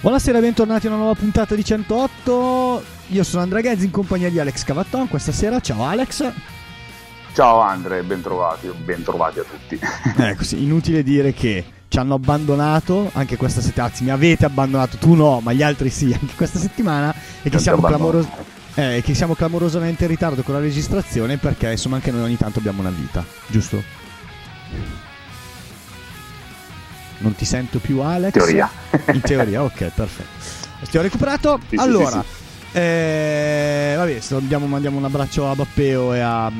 Buonasera, bentornati a una nuova puntata di 108. Io sono Andrea Ghezzi in compagnia di Alex Cavatton questa sera. Ciao Alex. Ciao Andre, bentrovati, bentrovati a tutti. Ecco, sì, inutile dire che ci hanno abbandonato anche questa settimana, anzi mi avete abbandonato, tu no, ma gli altri sì, anche questa settimana e che siamo, clamorosi- eh, che siamo clamorosamente in ritardo con la registrazione perché insomma anche noi ogni tanto abbiamo una vita, giusto? Non ti sento più Alex? Teoria. In teoria, ok, perfetto. Ti ho recuperato. Sì, sì, allora, sì, eh, vabbè, salutiamo, mandiamo un abbraccio a Bappeo e a,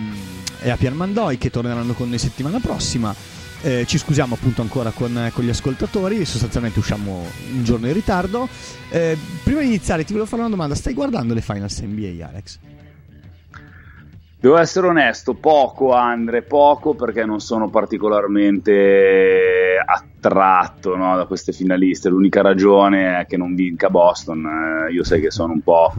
e a Pier Mandoi che torneranno con noi settimana prossima. Eh, ci scusiamo appunto ancora con, con gli ascoltatori, sostanzialmente usciamo un giorno in ritardo. Eh, prima di iniziare ti volevo fare una domanda, stai guardando le finals NBA Alex? Devo essere onesto, poco Andre, poco perché non sono particolarmente attratto no, da queste finaliste. L'unica ragione è che non vinca Boston. Eh, io sai che sono un po'.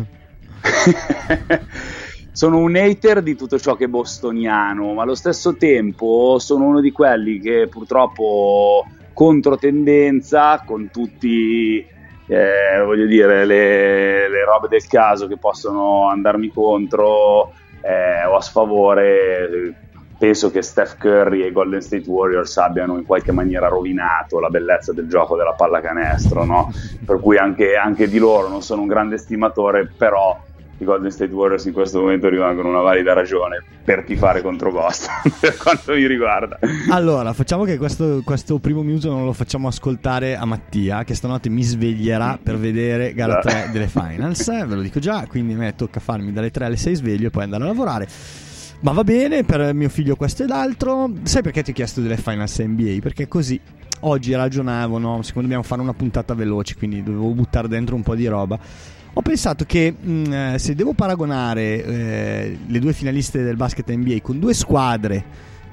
sono un hater di tutto ciò che è bostoniano, ma allo stesso tempo sono uno di quelli che purtroppo controtendenza con tutti eh, voglio dire le, le robe del caso che possono andarmi contro eh, o a sfavore penso che Steph Curry e i Golden State Warriors abbiano in qualche maniera rovinato la bellezza del gioco della pallacanestro, no? per cui anche, anche, di loro non sono un grande stimatore, però i Golden State Warriors in questo momento rimangono una valida ragione per tifare contro Boston, per quanto mi riguarda. Allora, facciamo che questo, questo primo minuto non lo facciamo ascoltare a Mattia, che stanotte mi sveglierà per vedere gara 3 delle finals, eh, ve lo dico già, quindi a me tocca farmi dalle 3 alle 6 sveglio e poi andare a lavorare. Ma va bene, per mio figlio questo e l'altro. Sai perché ti ho chiesto delle finals NBA? Perché così oggi ragionavo, no? Siccome dobbiamo fare una puntata veloce, quindi dovevo buttare dentro un po' di roba. Ho pensato che mh, se devo paragonare eh, le due finaliste del basket NBA con due squadre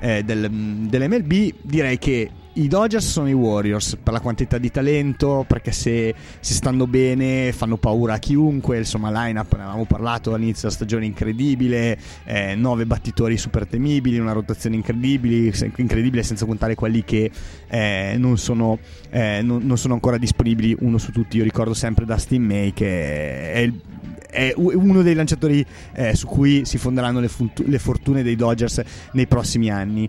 eh, del, dell'MLB, direi che i Dodgers sono i Warriors per la quantità di talento, perché se, se stanno bene fanno paura a chiunque, insomma line-up ne avevamo parlato all'inizio della stagione incredibile, eh, nove battitori super temibili, una rotazione incredibile, incredibile senza contare quelli che eh, non, sono, eh, non, non, sono, ancora disponibili, uno su tutti, io ricordo sempre Dustin May che è il è uno dei lanciatori eh, su cui si fonderanno le, fun- le, fortune dei Dodgers nei prossimi anni.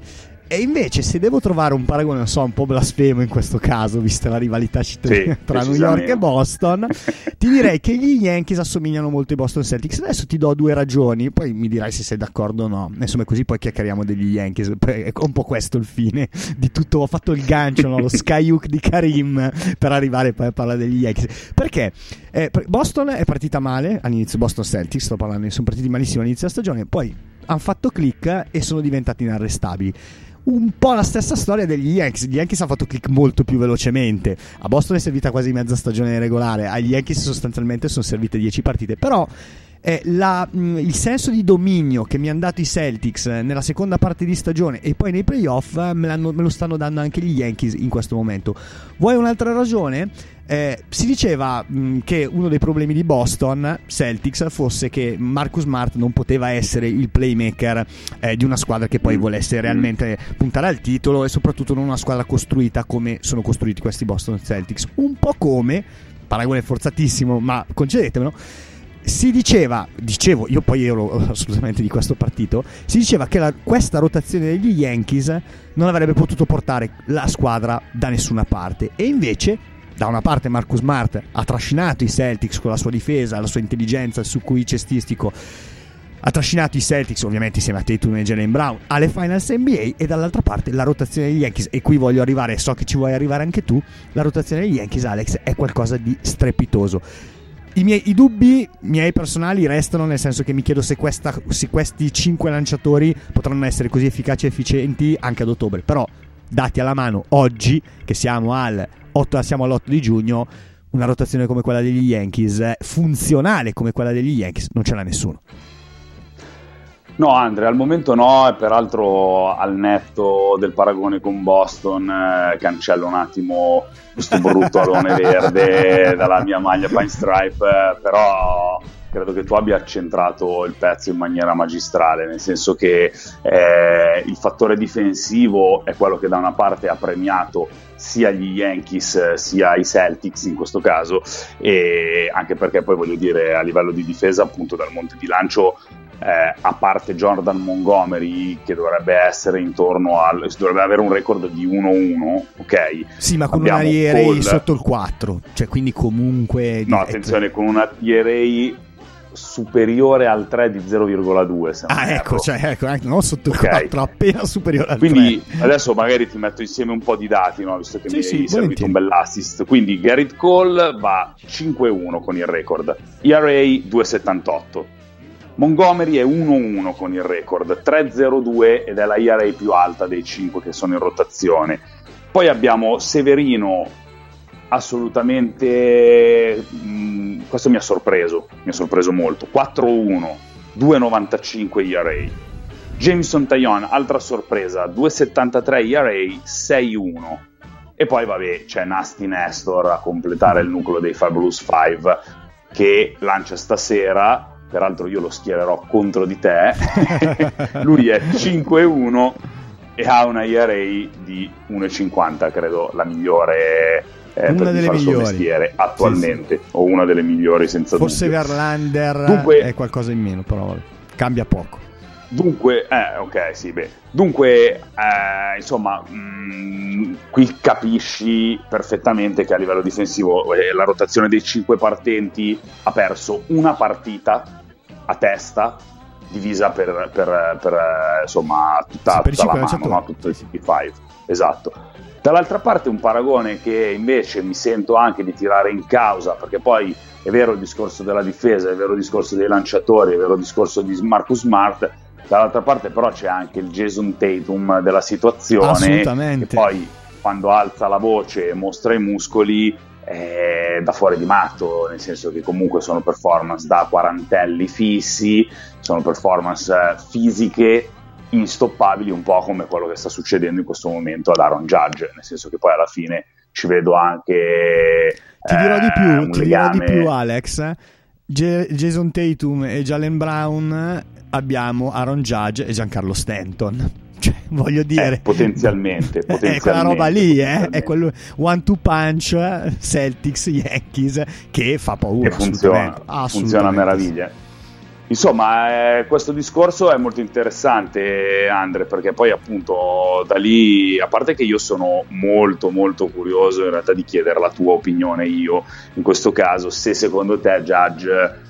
E invece, se devo trovare un paragone, non so, un po' blasfemo in questo caso, vista la rivalità città- sì, tra New York e Boston, ti direi che gli Yankees assomigliano molto ai Boston Celtics. Adesso ti do due ragioni, poi mi dirai se sei d'accordo o no. Insomma, così poi chiacchieriamo degli Yankees. È un po' questo il fine di tutto. Ho fatto il gancio, no? lo skyhook di Karim per arrivare poi a parlare degli Yankees. Perché eh, Boston è partita male all'inizio, Boston Celtics, sto parlando, sono partiti malissimo all'inizio della stagione, poi hanno fatto click e sono diventati inarrestabili un po' la stessa storia degli Yankees. Gli Yankees hanno fatto click molto più velocemente. A Boston è servita quasi mezza stagione regolare. Agli Yankees sostanzialmente sono servite 10 partite. Però eh, la, mh, il senso di dominio che mi hanno dato i Celtics eh, nella seconda parte di stagione e poi nei playoff eh, me, me, lo stanno dando anche gli Yankees in questo momento. Vuoi un'altra ragione? Eh, si diceva mh, che uno dei problemi di Boston Celtics fosse che Marcus Smart non poteva essere il playmaker eh, di una squadra che poi volesse realmente puntare al titolo e soprattutto non una squadra costruita come sono costruiti questi Boston Celtics. Un po' come, paragone forzatissimo, ma concedetemelo si diceva, dicevo, io poi ero assolutamente di questo partito, si diceva che la, questa rotazione degli Yankees non avrebbe potuto portare la squadra da nessuna parte e invece da una parte Marcus Smart ha trascinato i Celtics con la sua difesa, la sua intelligenza, il suo cui cestistico ha trascinato i Celtics, ovviamente insieme a Tatum e Jalen Brown, alle finals NBA e dall'altra parte la rotazione degli Yankees, e qui voglio arrivare, so che ci vuoi arrivare anche tu, la rotazione degli Yankees, Alex, è qualcosa di strepitoso. I, miei, I dubbi miei personali restano nel senso che mi chiedo se, questa, se questi 5 lanciatori potranno essere così efficaci e efficienti anche ad ottobre, però dati alla mano oggi, che siamo, al 8, siamo all'8 di giugno, una rotazione come quella degli Yankees, funzionale come quella degli Yankees, non ce l'ha nessuno. No, Andrea, al momento no, e peraltro al netto del paragone con Boston eh, cancello un attimo questo brutto alone verde dalla mia maglia Pine Stripe, eh, però credo che tu abbia accentrato il pezzo in maniera magistrale, nel senso che eh, il fattore difensivo è quello che da una parte ha premiato sia gli Yankees sia i Celtics in questo caso e anche perché poi voglio dire a livello di difesa appunto dal monte di lancio eh, a parte Jordan Montgomery che dovrebbe essere intorno al dovrebbe avere un record di 1-1 ok? Sì ma con Abbiamo una ERA Cole... sotto il 4 cioè quindi comunque no attenzione con una ERA superiore al 3 di 0,2 ah ecco, cioè, ecco non sotto il okay. 4 appena superiore al quindi 3 adesso magari ti metto insieme un po' di dati no? visto che sì, mi sì, hai servito un bell'assist quindi Garrett Cole va 5-1 con il record. ERA 2,78 Montgomery è 1-1 con il record, 3-0-2 ed è la ERA più alta dei 5 che sono in rotazione. Poi abbiamo Severino, assolutamente... Mh, mm, questo mi ha sorpreso, mi ha sorpreso molto, 4-1, 2,95 ERA. Jameson Tayon, altra sorpresa, 2,73 ERA, 6-1. E poi vabbè c'è Nasty Nestor a completare il nucleo dei Fabulous 5 che lancia stasera peraltro io lo schiererò contro di te, lui è 5-1 e ha una ERA di 1,50, credo la migliore eh, una delle migliori mestiere attualmente, sì, sì. o una delle migliori senza Forse dubbio. Forse Verlander Dunque, è qualcosa in meno, però cambia poco. Dunque, eh, ok, sì, beh. Dunque, eh, insomma, mh, mm, qui capisci perfettamente che a livello difensivo eh, la rotazione dei cinque partenti ha perso una partita a testa divisa per, per, per eh, insomma, tutta, tutta la mano, no? tutto il CP5. Esatto. Dall'altra parte un paragone che invece mi sento anche di tirare in causa, perché poi è vero il discorso della difesa, è vero il discorso dei lanciatori, è vero il discorso di Marcus Smart, dall'altra parte però c'è anche il Jason Tatum della situazione Assolutamente. che poi quando alza la voce e mostra i muscoli è da fuori di matto, nel senso che comunque sono performance da quarantelli fissi, sono performance eh, fisiche instoppabili, un po' come quello che sta succedendo in questo momento ad Aaron Judge, nel senso che poi alla fine ci vedo anche... Ti dirò di più, eh, ti dirò di più Alex. J- Jason Tatum e Jalen Brown abbiamo Aaron Judge e Giancarlo Stanton. Cioè, voglio dire, eh, potenzialmente, potenzialmente, è quella roba lì, eh? è quello one two punch Celtics Yankees che fa paura. Che funziona, funziona a meraviglia. Insomma, eh, questo discorso è molto interessante, Andre, perché poi appunto da lì, a parte che io sono molto molto curioso in realtà di chiedere la tua opinione io, in questo caso, se secondo te Judge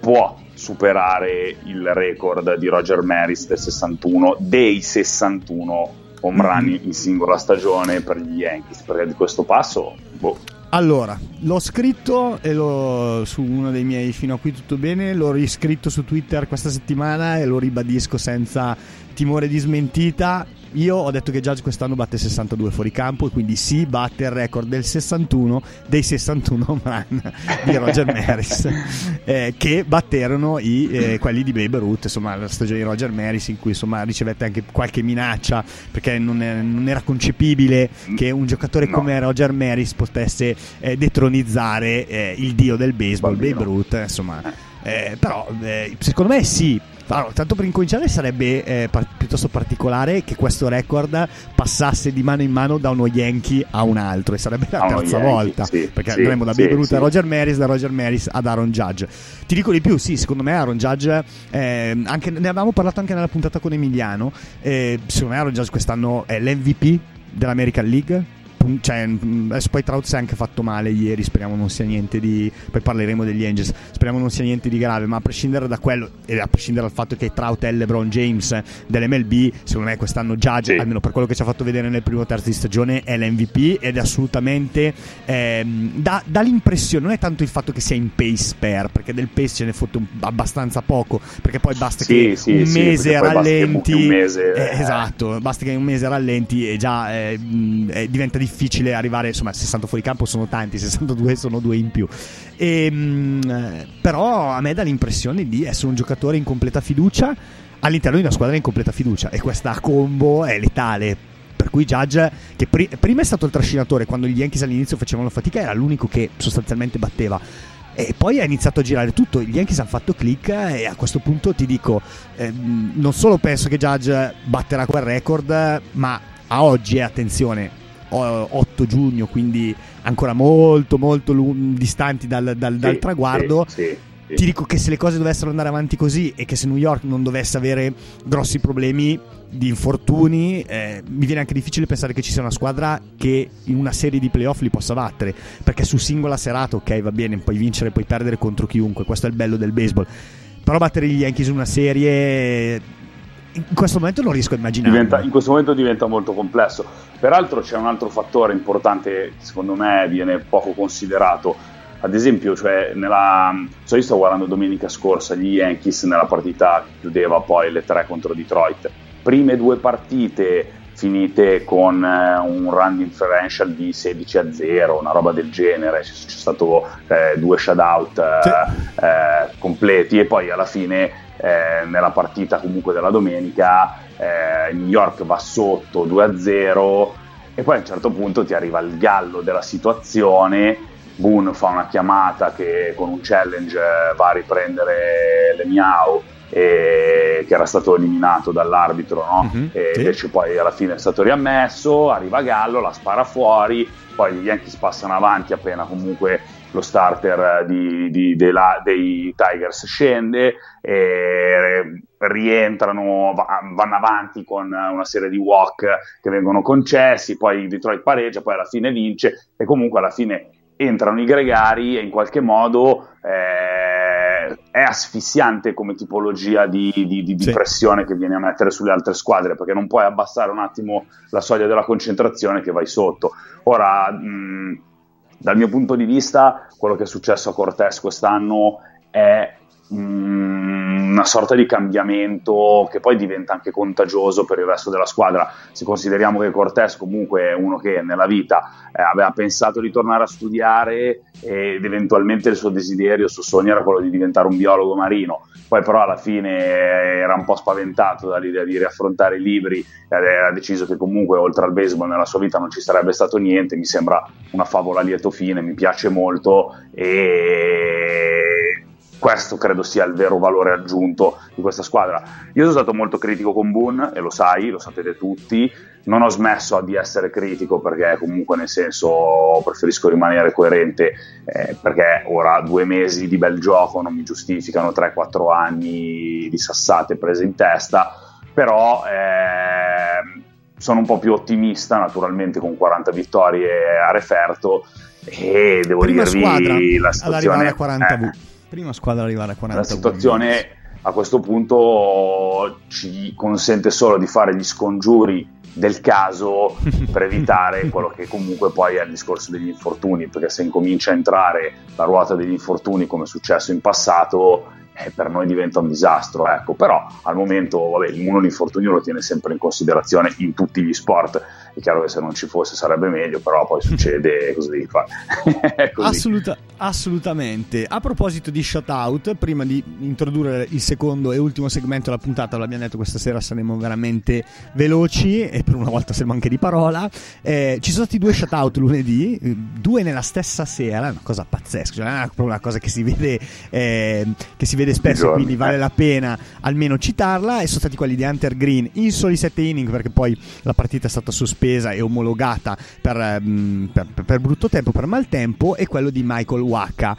può superare il record di Roger Maris del 61 dei 61 home run in singola stagione per gli Yankees perché di questo passo boh. Allora l'ho scritto lo, su uno dei miei fino a qui tutto bene l'ho riscritto su Twitter questa settimana e lo ribadisco senza timore di smentita io ho detto che Judge quest'anno batte 62 fuori campo e quindi sì, batte il record del 61 dei 61 home run di Roger Maris eh, che batterono i, eh, quelli di Babe Ruth, insomma la stagione di Roger Maris in cui insomma ricevette anche qualche minaccia perché non, è, non era concepibile che un giocatore no. come Roger Maris potesse eh, detronizzare eh, il dio del baseball. Babe Ruth, insomma eh, però eh, secondo me sì allora, tanto per incominciare sarebbe eh, par- piuttosto particolare che questo record passasse di mano in mano da uno Yankee a un altro e sarebbe la terza Yankee, volta sì, perché sì, andremo da Babe Ruth sì, a Roger Maris da Roger Maris ad Aaron Judge. Ti dico di più sì secondo me Aaron Judge eh, anche, ne avevamo parlato anche nella puntata con Emiliano eh, secondo me Aaron Judge quest'anno è l'MVP dell'American League cioè, adesso poi Trout si è anche fatto male ieri, speriamo non sia niente di poi parleremo degli Angels, speriamo non sia niente di grave, ma a prescindere da quello e a prescindere dal fatto che Trout è LeBron James dell'MLB, secondo me quest'anno Judge, sì. almeno per quello che ci ha fatto vedere nel primo terzo di stagione, è l'MVP ed è assolutamente ehm, dà, dà, l'impressione, non è tanto il fatto che sia in pace spare, perché del pace ce ne fotte un, abbastanza poco, perché poi basta sì, che sì, un mese rallenti, un mese, eh, eh. esatto, basta che un mese rallenti e già eh, diventa difficile arrivare, insomma 60 fuori campo sono tanti, 62 sono due in più. E, ehm, però a me dà l'impressione di essere un giocatore in completa fiducia all'interno di una squadra in completa fiducia e questa combo è letale. Per cui Judge che pri- prima è stato il trascinatore quando gli Yankees all'inizio facevano fatica era l'unico che sostanzialmente batteva. E poi ha iniziato a girare tutto. Gli Yankees hanno fatto click e a questo punto ti dico eh, non solo penso che Judge batterà quel record ma a oggi attenzione 8 giugno quindi ancora molto molto l- distanti dal, dal, dal traguardo sì, sì ti dico che se le cose dovessero andare avanti così e che se New York non dovesse avere grossi problemi di infortuni, eh, mi viene anche difficile pensare che ci sia una squadra che in una serie di playoff li possa battere. Perché su singola serata, ok, va bene, puoi vincere, puoi perdere contro chiunque, questo è il bello del baseball. Però battere gli Yankees in una serie in questo momento non riesco a immaginare. Diventa, in questo momento diventa molto complesso. Peraltro c'è un altro fattore importante, secondo me viene poco considerato ad esempio, cioè, nella, so io sto guardando domenica scorsa gli Yankees nella partita che chiudeva poi le tre contro Detroit. Prime due partite finite con eh, un run differential di 16 a 0, una roba del genere, c'è, c'è stato eh, due shutout eh, sì. eh, completi e poi alla fine eh, nella partita comunque della domenica eh, New York va sotto 2 a 0 e poi a un certo punto ti arriva il gallo della situazione Boone fa una chiamata che con un challenge eh, va a riprendere le Miao e, che era stato eliminato dall'arbitro no? mm-hmm, e sì. invece poi alla fine è stato riammesso arriva Gallo, la spara fuori poi gli Yankees passano avanti appena comunque lo starter di, di, de la, dei Tigers scende rientrano, vanno avanti con una serie di walk che vengono concessi, poi Detroit pareggia, poi alla fine vince e comunque alla fine entrano i gregari e in qualche modo eh, è asfissiante come tipologia di, di, di, sì. pressione che viene a mettere sulle altre squadre perché non puoi abbassare un attimo la soglia della concentrazione che vai sotto. Ora, mh, dal mio punto di vista, quello che è successo a Cortés quest'anno è una sorta di cambiamento che poi diventa anche contagioso per il resto della squadra. Se consideriamo che Cortés comunque è uno che nella vita eh, aveva pensato di tornare a studiare ed eventualmente il suo desiderio, il suo sogno era quello di diventare un biologo marino, poi però alla fine era un po' spaventato dall'idea di riaffrontare i libri ha deciso che comunque oltre al baseball nella sua vita non ci sarebbe stato niente, mi sembra una favola a lieto fine, mi piace molto e questo credo sia il vero valore aggiunto di questa squadra. Io sono stato molto critico con Boone, e lo sai, lo sapete tutti, non ho smesso di essere critico perché comunque nel senso preferisco rimanere coerente eh, perché ora due mesi di bel gioco non mi giustificano 3-4 anni di sassate prese in testa, però... Eh, sono un po' più ottimista naturalmente con 40 vittorie a referto. E devo Prima dirvi la situazione a 40 eh, Prima squadra arrivare a 40 La situazione a questo punto ci consente solo di fare gli scongiuri del caso per evitare quello che comunque poi è il discorso degli infortuni, perché se incomincia a entrare la ruota degli infortuni come è successo in passato, eh, per noi diventa un disastro. Ecco. Però al momento vabbè, mondo l'infortunio lo tiene sempre in considerazione in tutti gli sport è chiaro che se non ci fosse sarebbe meglio, però poi succede così. Assoluta, assolutamente. A proposito di shutout, prima di introdurre il secondo e ultimo segmento della puntata, l'abbiamo detto questa sera saremo veramente veloci e per una volta siamo anche di parola. Eh, ci sono stati due shutout lunedì, due nella stessa sera, una cosa pazzesca, cioè è proprio una cosa che si vede, eh, che si vede spesso, quindi vale la pena almeno citarla. E sono stati quelli di Hunter Green in soli sette inning perché poi la partita è stata sospesa e omologata per, mm, per, per brutto tempo, per maltempo, è quello di Michael Waka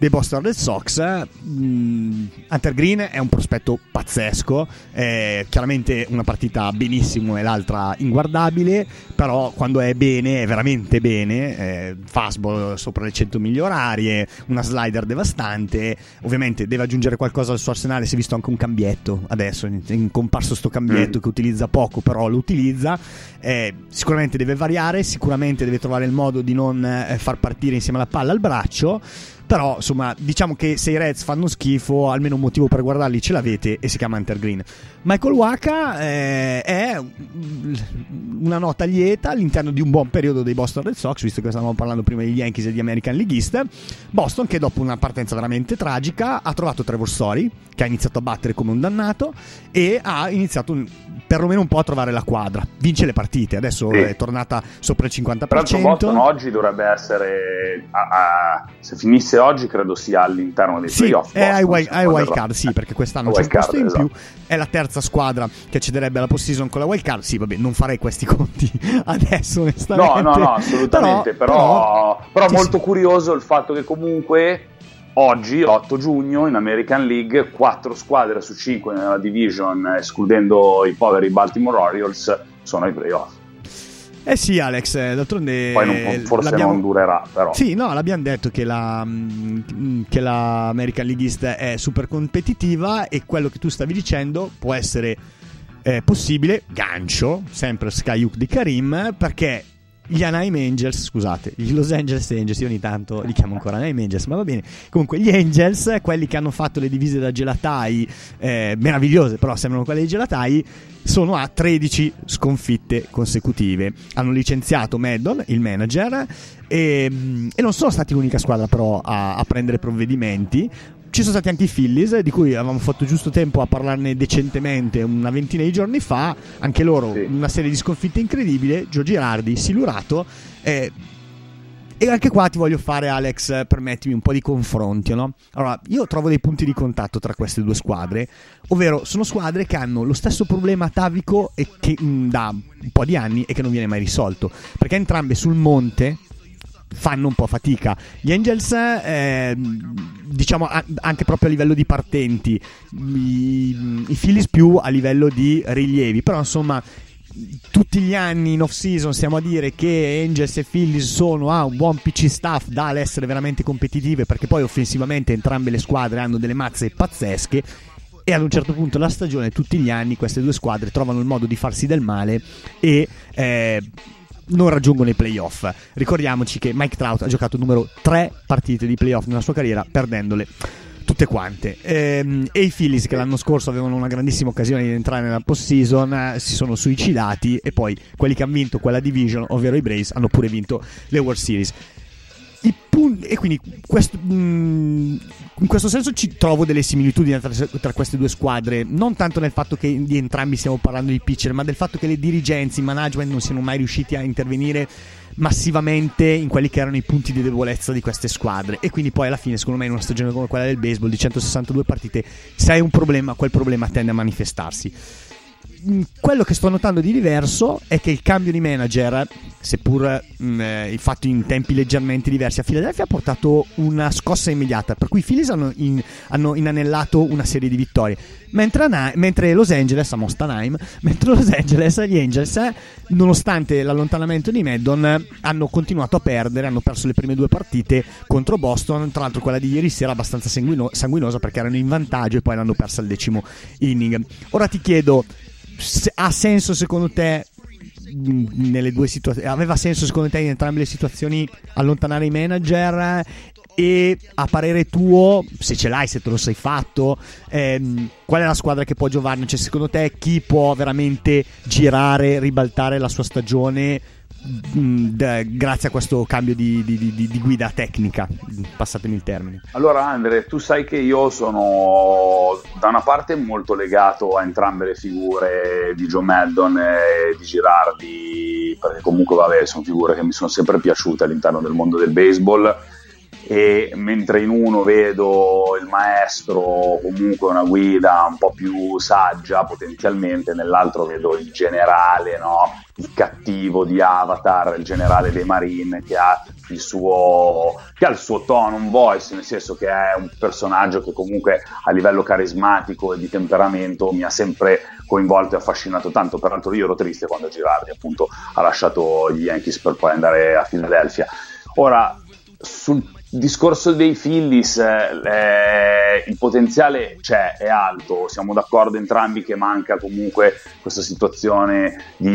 dei Boston Red Sox. Mm, Hunter Green è un prospetto pazzesco, è chiaramente una partita benissimo e l'altra inguardabile, però quando è bene è veramente bene, è fastball sopra le 100 miglia orarie, una slider devastante, ovviamente deve aggiungere qualcosa al suo arsenale, si è visto anche un cambietto adesso, è comparso sto cambietto mm. che utilizza poco, però lo utilizza, eh, sicuramente deve variare, sicuramente deve trovare il modo di non eh, far partire insieme alla palla al braccio però, insomma, diciamo che se i Reds fanno schifo, almeno un motivo per guardarli ce l'avete e si chiama Hunter Green. Michael Waka eh, è una nota lieta all'interno di un buon periodo dei Boston Red Sox, visto che stavamo parlando prima degli Yankees e di American League East. Boston, che dopo una partenza veramente tragica, ha trovato Trevor Story, che ha iniziato a battere come un dannato, e ha iniziato un, perlomeno un po' a trovare la quadra. Vince le partite, adesso sì. è tornata sopra il 50%. Però Boston oggi dovrebbe essere, a, a, se finisse oggi credo sia all'interno dei sì, playoff. È ai wild, wild card, sì, perché quest'anno c'è un posto in esatto. più. È la terza squadra che accederebbe alla post-season con la wild card. Sì, vabbè, non farei questi conti adesso, onestamente. No, no, no, assolutamente. Però, però, però, però molto sì. curioso il fatto che comunque oggi, 8 giugno, in American League, 4 squadre su 5 nella division, escludendo i poveri Baltimore Orioles, sono ai playoff. Eh sì, Alex, d'altronde. Poi non, forse non durerà, però. Sì, no, l'abbiamo detto che la, mm, che la American League East è super competitiva e quello che tu stavi dicendo può essere eh, possibile. Gancio, sempre Skyhook di Karim, perché gli Anaheim Angels, scusate, gli Los Angeles Angels, io ogni tanto li chiamo ancora Anaheim Angels, ma va bene. Comunque, gli Angels, quelli che hanno fatto le divise da gelatai, eh, meravigliose, però sembrano quelle dei gelatai, sono a 13 sconfitte consecutive. Hanno licenziato Maddon, il manager, e, e, non sono stati l'unica squadra però a, a prendere provvedimenti ci sono stati anche i Phillies, di cui avevamo fatto giusto tempo a parlarne decentemente una ventina di giorni fa. Anche loro, sì. una serie di sconfitte incredibile. Gio Girardi, silurato. Eh, e anche qua ti voglio fare, Alex, permettimi un po' di confronti. No? Allora, io trovo dei punti di contatto tra queste due squadre, ovvero sono squadre che hanno lo stesso problema atavico e che, mh, da un po' di anni e che non viene mai risolto. Perché entrambe sul monte fanno un po' fatica. Gli Angels, eh, diciamo anche proprio a livello di partenti, i, i Phillies più a livello di rilievi, però insomma tutti gli anni in off season stiamo a dire che Angels e Phillies sono a un buon PC staff da essere veramente competitive perché poi offensivamente entrambe le squadre hanno delle mazze pazzesche e ad un certo punto della stagione tutti gli anni queste due squadre trovano il modo di farsi del male e eh, non raggiungono i playoff. Ricordiamoci che Mike Trout ha giocato numero 3 partite di playoff nella sua carriera, perdendole tutte quante. Ehm, e i Phillies, che l'anno scorso avevano una grandissima occasione di entrare nella postseason, eh, si sono suicidati. E poi quelli che hanno vinto quella division, ovvero i Braves, hanno pure vinto le World Series pun- e quindi questo, mm, in questo senso ci trovo delle similitudini tra, tra, queste due squadre, non tanto nel fatto che di entrambi stiamo parlando di pitcher, ma del fatto che le dirigenze, i management non siano mai riusciti a intervenire massivamente in quelli che erano i punti di debolezza di queste squadre. E quindi poi alla fine secondo me in una stagione come quella del baseball di 162 partite se hai un problema quel problema tende a manifestarsi quello che sto notando di diverso è che il cambio di manager, seppur mh, mm, eh, fatto in tempi leggermente diversi, a Philadelphia ha portato una scossa immediata, per cui i Phillies hanno, in, hanno inanellato una serie di vittorie. Mentre, mentre, Los Angeles, a Mostanaim, mentre Los Angeles, gli Angels, nonostante l'allontanamento di Maddon, hanno continuato a perdere, hanno perso le prime due partite contro Boston, tra l'altro quella di ieri sera abbastanza sanguino- sanguinosa perché erano in vantaggio e poi l'hanno persa al decimo inning. Ora ti chiedo, ha senso secondo te nelle due situazioni aveva senso secondo te in entrambe le situazioni allontanare i manager? E a parere tuo se ce l'hai se te lo sei fatto ehm, qual è la squadra che può giovarne? Cioè secondo te chi può veramente girare ribaltare la sua stagione Mm, grazie a questo cambio di, di, di, di, guida tecnica, passatemi il termine. Allora Andre, tu sai che io sono da una parte molto legato a entrambe le figure di Joe Maddon e di Girardi, perché comunque vabbè sono figure che mi sono sempre piaciute all'interno del mondo del baseball e mentre in uno vedo il maestro comunque una guida un po' più saggia potenzialmente, nell'altro vedo il generale, no? il cattivo di Avatar, il generale dei Marine che ha il suo, che ha il suo tono, un voice, nel senso che è un personaggio che comunque a livello carismatico e di temperamento mi ha sempre coinvolto e affascinato tanto. Peraltro io ero triste quando Girardi appunto ha lasciato gli Yankees per poi andare a Philadelphia. Ora, sul discorso dei Phillies, eh, il potenziale c'è, è alto, siamo d'accordo entrambi che manca comunque questa situazione di,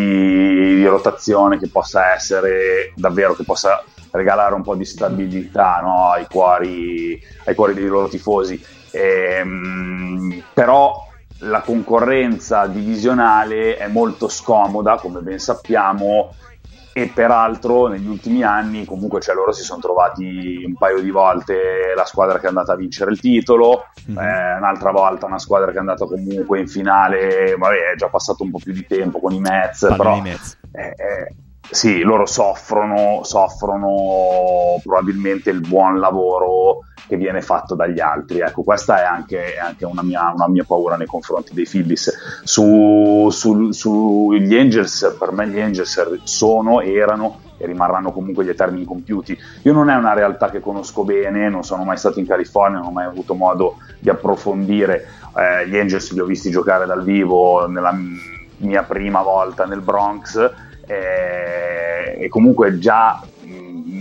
di rotazione che possa essere davvero, che possa regalare un po' di stabilità no, ai, cuori, ai, cuori, dei loro tifosi. Ehm, però la concorrenza divisionale è molto scomoda, come ben sappiamo, e peraltro negli ultimi anni comunque cioè, loro si sono trovati un paio di volte la squadra che è andata a vincere il titolo, mm-hmm. eh, un'altra volta una squadra che è andata comunque in finale, vabbè è già passato un po' più di tempo con i Mets, Parli però Mets. Eh, eh, sì, loro soffrono, soffrono probabilmente il buon lavoro che viene fatto dagli altri. Ecco, questa è anche, è anche una, mia, una, mia, paura nei confronti dei Phillies. Su, su, sugli Angels, per me gli Angels sono, erano e rimarranno comunque gli eterni incompiuti. Io non è una realtà che conosco bene, non sono mai stato in California, non ho mai avuto modo di approfondire. Eh, gli Angels li ho visti giocare dal vivo nella mia prima volta nel Bronx eh, e comunque già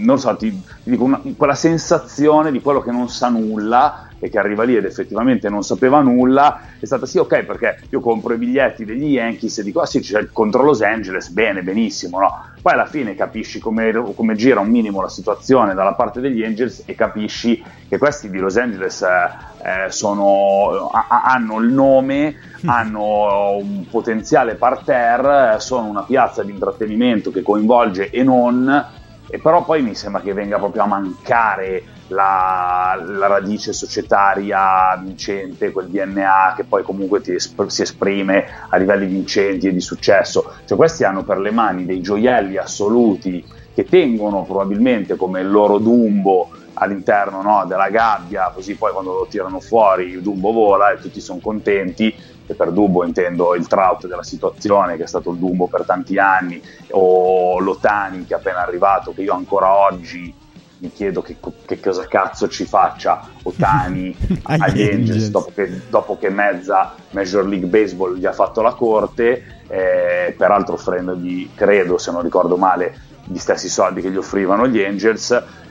non so, ti, ti dico, una, quella sensazione di quello che non sa nulla e che arriva lì ed effettivamente non sapeva nulla, è stata sì, ok, perché io compro i biglietti degli Yankees e dico, ah sì, c'è contro Los Angeles, bene, benissimo, no? Poi alla fine capisci come, come, gira un minimo la situazione dalla parte degli Angels e capisci che questi di Los Angeles eh, eh sono, a, hanno il nome, hanno un potenziale parterre, sono una piazza di intrattenimento che coinvolge e non e però poi mi sembra che venga proprio a mancare la, la, radice societaria vincente, quel DNA che poi comunque esp- si esprime a livelli vincenti e di successo. Cioè questi hanno per le mani dei gioielli assoluti che tengono probabilmente come il loro Dumbo all'interno no, della gabbia, così poi quando lo tirano fuori il Dumbo vola e tutti sono contenti e per Dumbo intendo il Trout della situazione che è stato il Dumbo per tanti anni o l'Otani che è appena arrivato che io ancora oggi mi chiedo che, che cosa cazzo ci faccia Otani agli Angels dopo che, dopo che, mezza Major League Baseball gli ha fatto la corte eh, peraltro offrendogli credo se non ricordo male gli stessi soldi che gli offrivano gli Angels.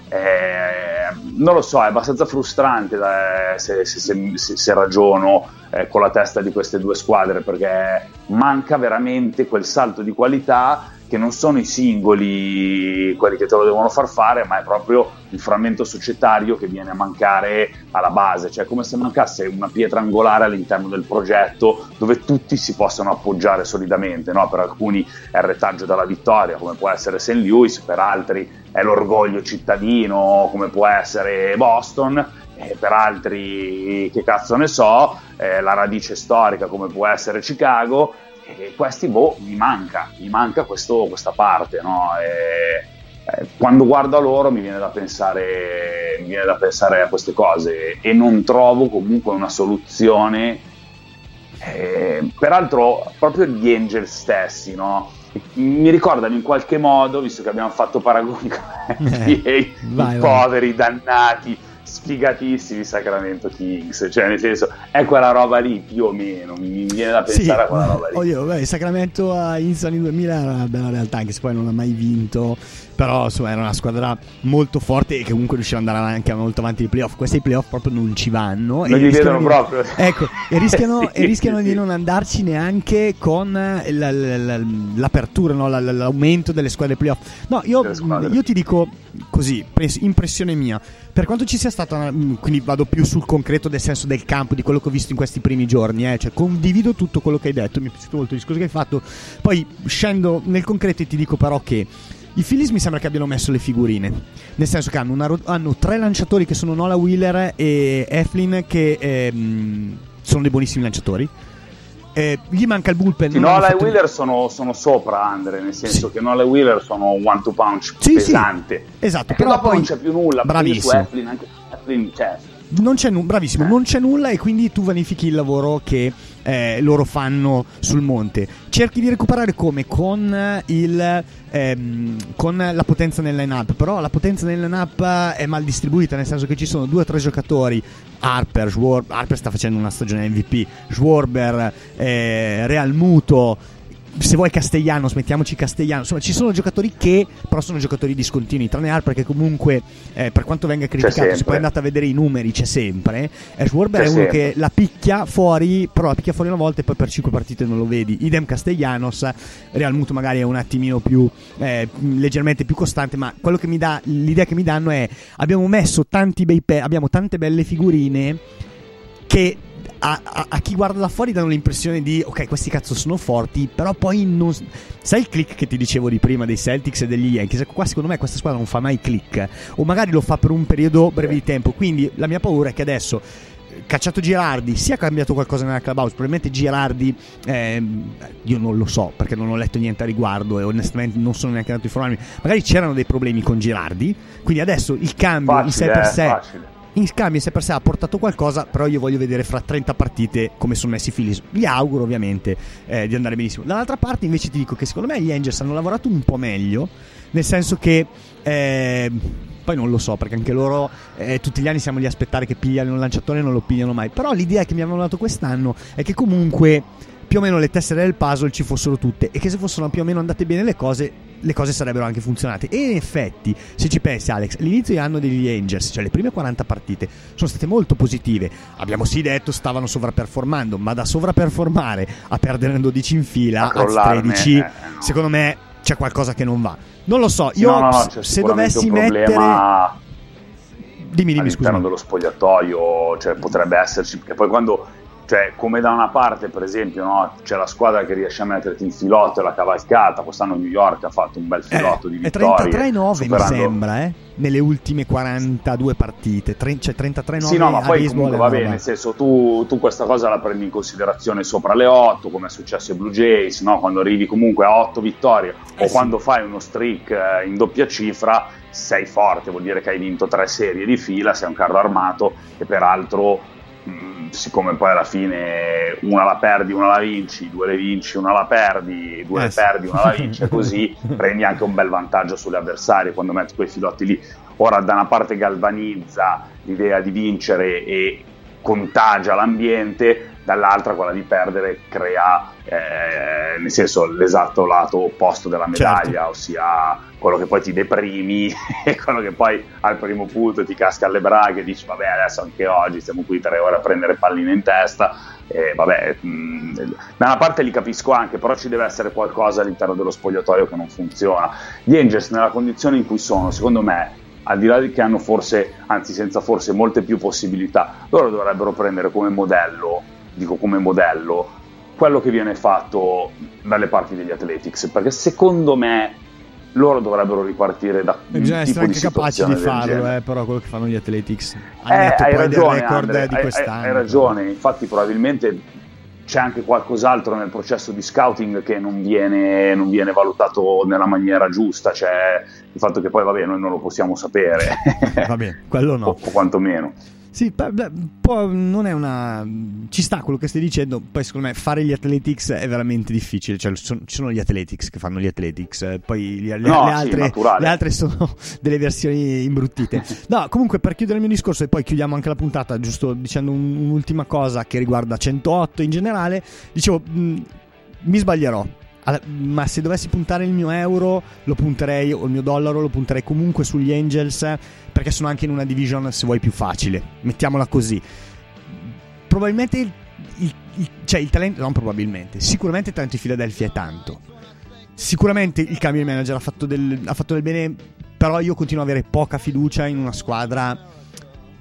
Eh, non lo so, è abbastanza frustrante eh, se, se, se, se, ragiono eh, con la testa di queste due squadre perché manca veramente quel salto di qualità che non sono i singoli quelli che te lo devono far fare, ma è proprio il frammento societario che viene a mancare alla base, cioè come se mancasse una pietra angolare all'interno del progetto dove tutti si possano appoggiare solidamente, no? per alcuni è il retaggio dalla vittoria, come può essere St. Louis, per altri è l'orgoglio cittadino, come può essere Boston, e per altri che cazzo ne so, eh, la radice storica come può essere Chicago, e questi, boh, mi manca, mi manca questo, questa parte, no? E, eh, quando guardo a loro mi viene, da pensare, mi viene da pensare a queste cose e non trovo comunque una soluzione. Eh, peraltro, proprio gli Angel stessi, no? mi ricordano in qualche modo, visto che abbiamo fatto paragoni con eh, i, vai, poveri dannati sfigatissimi Sacramento Kings, cioè nel senso è quella roba lì più o meno, mi viene da pensare sì, a quella roba lì. Oddio, beh, Sacramento a inizio anni 2000 era una bella realtà, anche se poi non ha mai vinto, però insomma era una squadra molto forte e che comunque riusciva ad andare anche molto avanti nei playoff. Questi playoff proprio non ci vanno. Non e li vedono di... proprio. Ecco, e rischiano, sì, e rischiano sì, di non andarci neanche con la, la, la, l'apertura, no? l'aumento delle squadre playoff. No, io, io ti dico così, impressione mia per quanto ci sia stata, una, mm, quindi vado più sul concreto del senso del campo, di quello che ho visto in questi primi giorni, eh, cioè condivido tutto quello che hai detto, mi è piaciuto molto il discorso che hai fatto, poi scendo nel concreto e ti dico però che i Phillies mi sembra che abbiano messo le figurine, nel senso che hanno, una, hanno tre lanciatori che sono Nola Wheeler e Eflin che ehm, sono dei buonissimi lanciatori eh, gli manca il bullpen. Sì, Nola e Wheeler sono, sono sopra Andre, nel senso Sì. che Nola e Wheeler sono un one two punch Sì, sì. pesante. Esatto, Perché però dopo poi- non c'è più nulla. Bravissimo. Eflin, anche Eflin, cioè, Non c'è, nu- bravissimo, Eh. non c'è nulla e quindi tu vanifichi il lavoro che eh, loro fanno sul monte. Cerchi di recuperare come? Con, il, ehm, con la potenza nel line-up, però la potenza nel line-up è mal distribuita, nel senso che ci sono due o tre giocatori, Harper, Schwar- Harper sta facendo una stagione MVP, Schwarber, eh, Real Muto, se vuoi Castellanos, mettiamoci Castellanos, insomma ci sono giocatori che però sono giocatori discontinui, tranne Harper che comunque eh, per quanto venga criticato, se poi andate a vedere i numeri c'è sempre, e Schwarber C'è è uno sempre. che la picchia fuori, però la picchia fuori una volta e poi per 5 partite non lo vedi, idem Castellanos, Real Muto magari è un attimino più, eh, leggermente più costante, ma quello che mi dà, l'idea che mi danno è abbiamo messo tanti bei pe- abbiamo tante belle figurine che a, a- a chi guarda da fuori danno l'impressione di ok questi cazzo sono forti però poi non sai il click che ti dicevo di prima dei Celtics e degli Yankees? Ecco, qua secondo me questa squadra non fa mai click o magari lo fa per un periodo breve di tempo. Quindi la mia paura è che adesso eh, cacciato Girardi sia cambiato qualcosa nella clubhouse probabilmente Girardi ehm, io non lo so perché non ho letto niente a riguardo e onestamente non sono neanche andato a informarmi. Magari c'erano dei problemi con Girardi quindi adesso il cambio facile, eh, sé facile. In scambio se per sé ha portato qualcosa, però io voglio vedere fra 30 partite come sono messi i Phillies. Gli auguro ovviamente eh, di andare benissimo. Dall'altra parte invece ti dico che secondo me gli Angels hanno lavorato un po' meglio, nel senso che... eh, poi non lo so perché anche loro eh, tutti gli anni siamo lì a aspettare che pigliano un lanciatore e non lo pigliano mai. Però l'idea che mi avevano dato quest'anno è che comunque più o meno le tessere del puzzle ci fossero tutte e che se fossero più o meno andate bene le cose, le cose sarebbero anche funzionate. E in effetti, se ci pensi, Alex, l'inizio di anno degli Angels, cioè le prime 40 partite, sono state molto positive. Abbiamo sì detto stavano sovraperformando, ma da sovraperformare a perdere 12 in fila, anzi crollarne, 13, eh, no. secondo me c'è qualcosa che non va. Non lo so, io no, no, se dovessi mettere. Dimmi, dimmi, all'interno scusa. dello spogliatoio, cioè potrebbe esserci, perché poi quando, cioè come da una parte per esempio no, c'è la squadra che riesce a metterti in filotto e la cavalcata, quest'anno New York ha fatto un bel filotto di Eh, è vittorie. 33-9 mi superando- sembra, eh? Nelle ultime 42 partite. Tre- cioè 33-9 Sì, no, ma poi comunque va bene, nel senso tu, tu questa cosa la prendi in considerazione sopra le 8, come è successo ai Blue Jays, no? quando arrivi comunque a 8 vittorie Eh o sì. quando fai uno streak eh, in doppia cifra, sei forte, vuol dire che hai vinto tre serie di fila, sei un carro armato e peraltro siccome poi alla fine una la perdi, una la vinci, due le vinci, una la perdi, due Eh le sì. perdi, una la vinci così prendi anche un bel vantaggio sulle avversarie quando metti quei filotti lì. Ora da una parte galvanizza l'idea di vincere e contagia l'ambiente, dall'altra quella di perdere crea eh, nel senso l'esatto lato opposto della medaglia, Certo. ossia quello che poi ti deprimi e quello che poi al primo punto ti casca alle braghe e dici vabbè adesso anche oggi stiamo qui tre ore a prendere palline in testa e vabbè mh, da una parte li capisco anche però ci deve essere qualcosa all'interno dello spogliatoio che non funziona gli Angels nella condizione in cui sono secondo me al di là di che hanno forse, anzi senza forse molte più possibilità, loro dovrebbero prendere come modello, dico come modello, quello che viene fatto dalle parti degli Athletics, perché secondo me loro dovrebbero ripartire da E bisogna essere di anche capaci di farlo, eh, però quello che fanno gli Athletics. Eh, netto hai poi del ragione, record Andre, di hai- quest'anno. hai, hai ragione, infatti probabilmente c'è anche qualcos'altro nel processo di scouting che non viene, non viene valutato nella maniera giusta, cioè il fatto che poi vabbè noi non lo possiamo sapere, Va bene, quello no. o, o quantomeno. Sì, non è una. Ci sta quello che stai dicendo. Poi, secondo me, fare gli athletics è veramente difficile. Cioè, ci sono, gli athletics che fanno gli athletics, eh, poi le, No, le sì, altre, naturale. le altre sono delle versioni imbruttite. No, comunque, per chiudere il mio discorso, e poi chiudiamo anche la puntata, giusto dicendo un- un'ultima cosa che riguarda 108 in generale. Dicevo, mh, mi sbaglierò. Ma se dovessi puntare il mio euro, lo punterei, o il mio dollaro, lo punterei comunque sugli Angels, perché sono anche in una division, se vuoi, più facile. Mettiamola così. Probabilmente il, il- il- cioè il talento, non probabilmente, sicuramente il talento di Philadelphia è tanto. Sicuramente il cambio di manager ha fatto del, ha fatto del bene, però io continuo ad avere poca fiducia in una squadra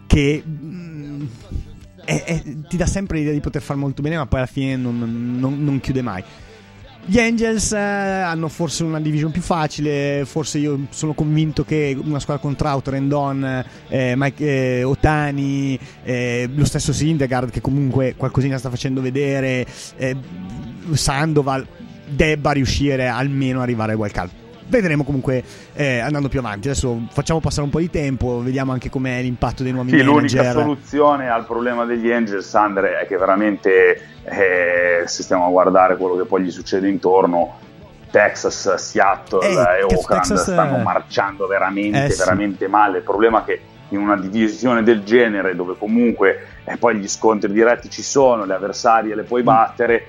che mm, è- è- ti dà sempre l'idea di poter fare molto bene, ma poi alla fine non, non- non chiude mai. Gli Angels eh, hanno forse una division più facile, forse io sono convinto che una squadra con Trout, Rendon, eh, Mike, eh, Otani, eh, lo stesso Sindegard che comunque qualcosina sta facendo vedere, eh, Sandoval debba riuscire almeno a arrivare al wild vedremo comunque eh, andando più avanti. Adesso facciamo passare un po' di tempo, vediamo anche com'è l'impatto dei nuovi sì, manager. L'unica soluzione al problema degli Angels, Andre, è che veramente eh, se stiamo a guardare quello che poi gli succede intorno, Texas, Seattle Eh, e Tex- Oakland Texas, stanno eh, marciando veramente, eh, sì. veramente male. Il problema è che in una divisione del genere, dove comunque eh, poi gli scontri diretti ci sono, le avversarie le Mm. puoi battere.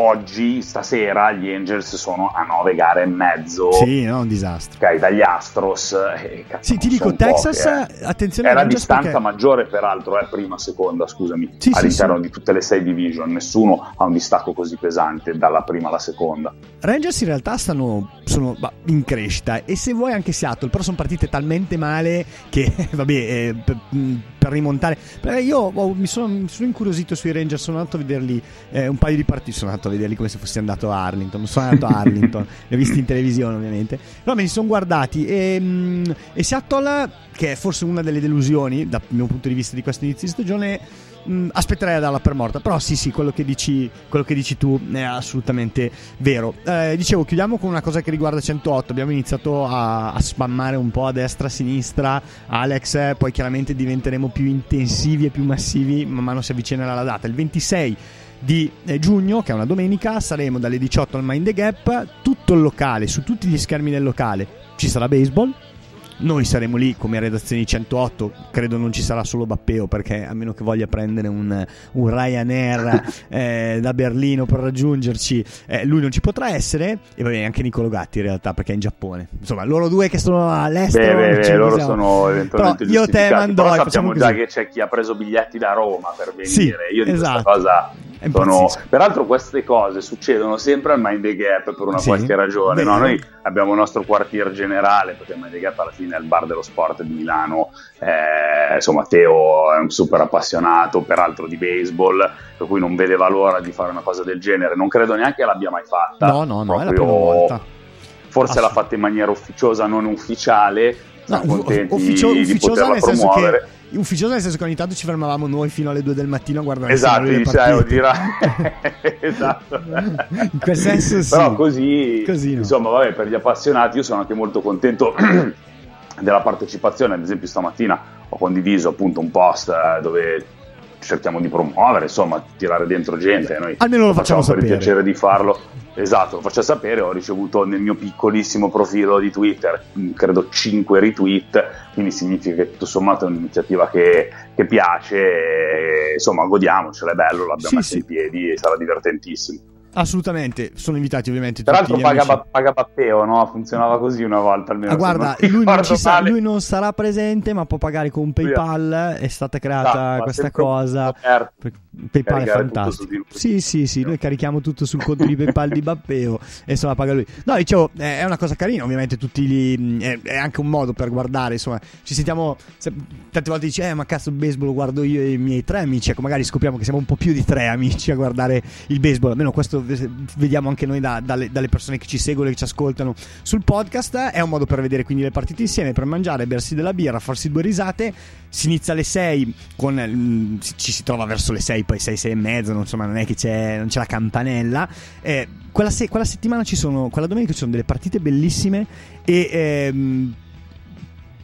Oggi, stasera, gli Angels sono a nove gare e mezzo. Sì, no, un disastro. Ok, dagli Astros. eh, cazzo, Sì, ti dico, Texas, pochi, eh. attenzione È la distanza perché- maggiore, peraltro, è prima, seconda, scusami, Sì, sì, all'interno sì. di tutte le sei division. Nessuno ha un distacco così pesante dalla prima alla seconda. Rangers in realtà stanno sono, bah, in crescita e se vuoi anche Seattle, però sono partite talmente male che vabbè, eh, per, mh, per rimontare. Io ho- mi, sono, mi sono incuriosito sui Rangers, sono andato a vederli eh, un paio di partite, sono andato a vederli come se fossi andato a Arlington, non sono andato a Arlington, li ho visti in televisione ovviamente. No, me li sono guardati e, mh, e Seattle, che è forse una delle delusioni dal mio punto di vista di questo inizio di stagione, mh, aspetterei a darla per morta. Però sì, sì, quello che dici, quello che dici tu è assolutamente vero. Eh, dicevo, chiudiamo con una cosa che riguarda 108. Abbiamo iniziato a, a spammare un po' a destra, a sinistra. Alex, poi chiaramente diventeremo più intensivi e più massivi man mano si avvicinerà la data. Il 26 di eh, giugno, che è una domenica, saremo dalle 18 al Mind the Gap, tutto il locale, su tutti gli schermi del locale ci sarà baseball. Noi saremo lì come redazione 108, credo non ci sarà solo Bappeo perché a meno che voglia prendere un, un Ryanair eh, da Berlino per raggiungerci, eh, lui non ci potrà essere e vabbè anche Nicolo Gatti in realtà perché è in Giappone. Insomma, loro due che sono all'estero. Beh, beh, beh, loro siamo. sono eventualmente Però io te. Mandoi Però sappiamo già così. che c'è chi ha preso biglietti da Roma per venire. Sì, Io di esatto. questa cosa sono... Peraltro queste cose succedono sempre al Mind the Gap per una Sì, qualche ragione. no? Noi abbiamo il nostro quartier generale, perché il Mind the Gap alla fine è il bar dello sport di Milano. Eh, insomma, Teo è un super appassionato, peraltro di baseball, per cui non vedeva l'ora di fare una cosa del genere. Non credo neanche l'abbia mai fatta. No, no, no, è la Proprio- prima volta. Forse l'ha Assolut- fatta in maniera ufficiosa, non ufficiale. No, Siamo contenti ufficio- di ufficiosa poterla nel senso promuovere. che ufficiosa nel senso che ogni tanto ci fermavamo noi fino alle 2 del mattino a guardare Esatto, le partite. dirà- esatto. In quel senso sì. Però così, Così no. insomma, vabbè, per gli appassionati io sono anche molto contento della partecipazione. Ad esempio, stamattina ho condiviso appunto un post eh, dove cerchiamo di promuovere, insomma, tirare dentro gente. Noi Almeno lo facciamo per il sapere. piacere di farlo. Esatto, lo faccio sapere. Ho ricevuto nel mio piccolissimo profilo di Twitter, mh, credo 5 retweet, quindi significa che tutto sommato è un'iniziativa che, che piace. E, insomma, godiamocela, è bello, l'abbiamo Sì, messo sì. in piedi e sarà divertentissimo. Assolutamente, sono invitati ovviamente Peraltro tutti gli paga, paga Bappeo, no? Funzionava così una volta almeno. Ah, se guarda, non lui non, sa- lui non sarà presente, ma può pagare con PayPal. È stata creata Esatto, ma questa cosa. PayPal è fantastico. Sì, sì, sì, noi carichiamo tutto sul conto di PayPal di Bappeo e insomma paga lui. No, dicevo, è una cosa carina, ovviamente tutti gli, è, è anche un modo per guardare, insomma, ci sentiamo se- tante volte dici "Eh, ma cazzo il baseball lo guardo io e i miei tre amici", ecco, magari scopriamo che siamo un po' più di tre amici a guardare il baseball. Almeno questo vediamo anche noi da- dalle, dalle persone che ci seguono e che ci ascoltano sul podcast. È un modo per vedere quindi le partite insieme, per mangiare, bersi della birra, farsi due risate. Si inizia alle 6 con mm, ci si trova verso le 6, poi 6, 6 e mezzo, non, insomma, non è che c'è, non c'è la campanella. Eh, quella, se- quella settimana ci sono, quella domenica ci sono delle partite bellissime e ehm,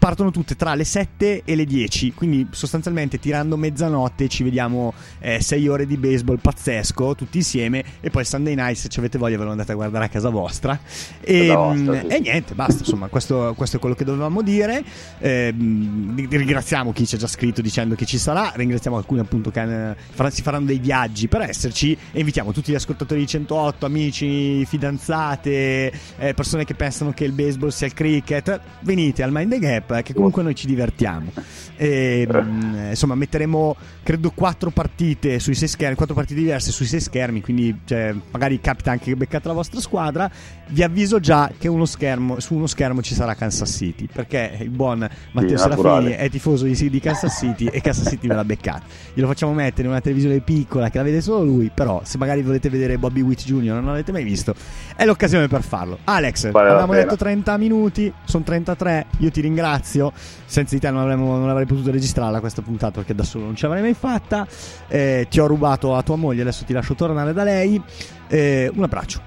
partono tutte tra le 7 e le 10, quindi sostanzialmente tirando mezzanotte ci vediamo 6 ore di baseball pazzesco tutti insieme e poi Sunday night se ci avete voglia ve lo andate a guardare a casa vostra e, Casa vostra, sì. e niente, basta, insomma questo, questo è quello che dovevamo dire. Ehm, ri- ringraziamo chi ci ha già scritto dicendo che ci sarà, ringraziamo alcuni appunto che si faranno dei viaggi per esserci e invitiamo tutti gli ascoltatori di 108, amici, fidanzate, eh, persone che pensano che il baseball sia il cricket, venite al Mind the Gap è che comunque noi ci divertiamo. E, mh, insomma, metteremo credo quattro partite sui sei schermi, quattro partite diverse sui sei schermi, quindi cioè, magari capita anche che beccate la vostra squadra. Vi avviso già che uno schermo, su uno schermo ci sarà Kansas City, perché il buon Matteo Sì, Serafini naturale. è tifoso di, di Kansas City e Kansas City ve l'ha beccato. Glielo facciamo mettere in una televisione piccola che la vede solo lui, però se magari volete vedere Bobby Witt Jr. non l'avete mai visto, è l'occasione per farlo. Alex, Vale pena. detto 30 minuti, sono 33, io ti ringrazio, senza di te non, avremmo- non avrei potuto registrarla questa puntata perché da solo non ce l'avrei mai fatta, Eh, ti ho rubato a tua moglie, adesso ti lascio tornare da lei, Eh, un abbraccio.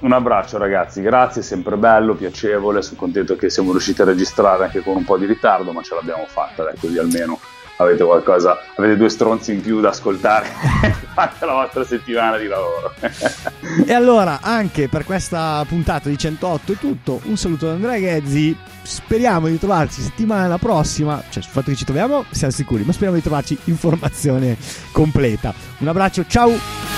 Un abbraccio ragazzi, grazie, sempre bello, piacevole, sono contento che siamo riusciti a registrare anche con un po' di ritardo, ma ce l'abbiamo fatta, dai, così almeno avete qualcosa, avete due stronzi in più da ascoltare, fate la vostra settimana di lavoro. E allora, anche per questa puntata di 108 è tutto. Un saluto da Andrea Ghezzi. Speriamo di trovarci settimana prossima. Cioè, sul fatto che ci troviamo, siamo sicuri, ma speriamo di trovarci informazione completa. Un abbraccio, ciao!